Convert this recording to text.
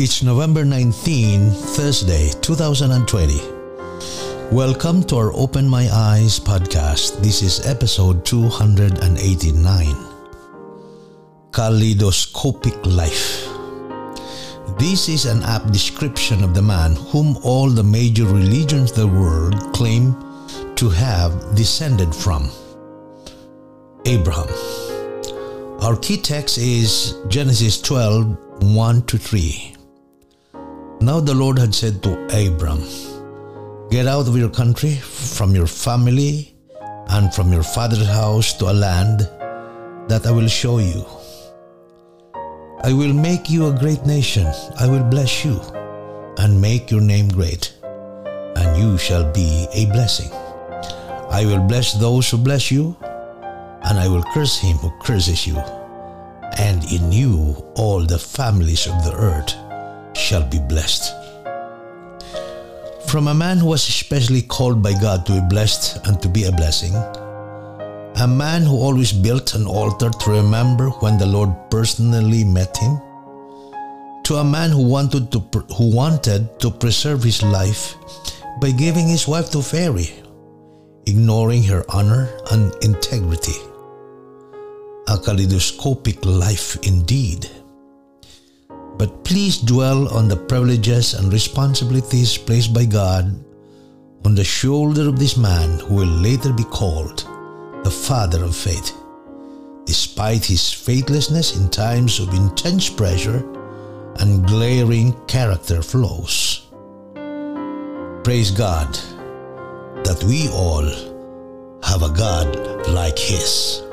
It's November 19, Thursday, 2020. Welcome to our Open My Eyes podcast. This is episode 289 Kaleidoscopic Life. This is an apt description of the man whom all the major religions of the world claim to have descended from Abraham. Our key text is Genesis 12 1 to 3. Now the Lord had said to Abram, Get out of your country, from your family, and from your father's house to a land that I will show you. I will make you a great nation. I will bless you and make your name great, and you shall be a blessing. I will bless those who bless you, and I will curse him who curses you. And in you all the families of the earth shall be blessed. From a man who was especially called by God to be blessed and to be a blessing, a man who always built an altar to remember when the Lord personally met him, to a man who wanted to who wanted to preserve his life by giving his wife to Pharaoh, ignoring her honor and integrity a kaleidoscopic life indeed. But please dwell on the privileges and responsibilities placed by God on the shoulder of this man who will later be called the father of faith. Despite his faithlessness in times of intense pressure and glaring character flaws. Praise God that we all have a God like His.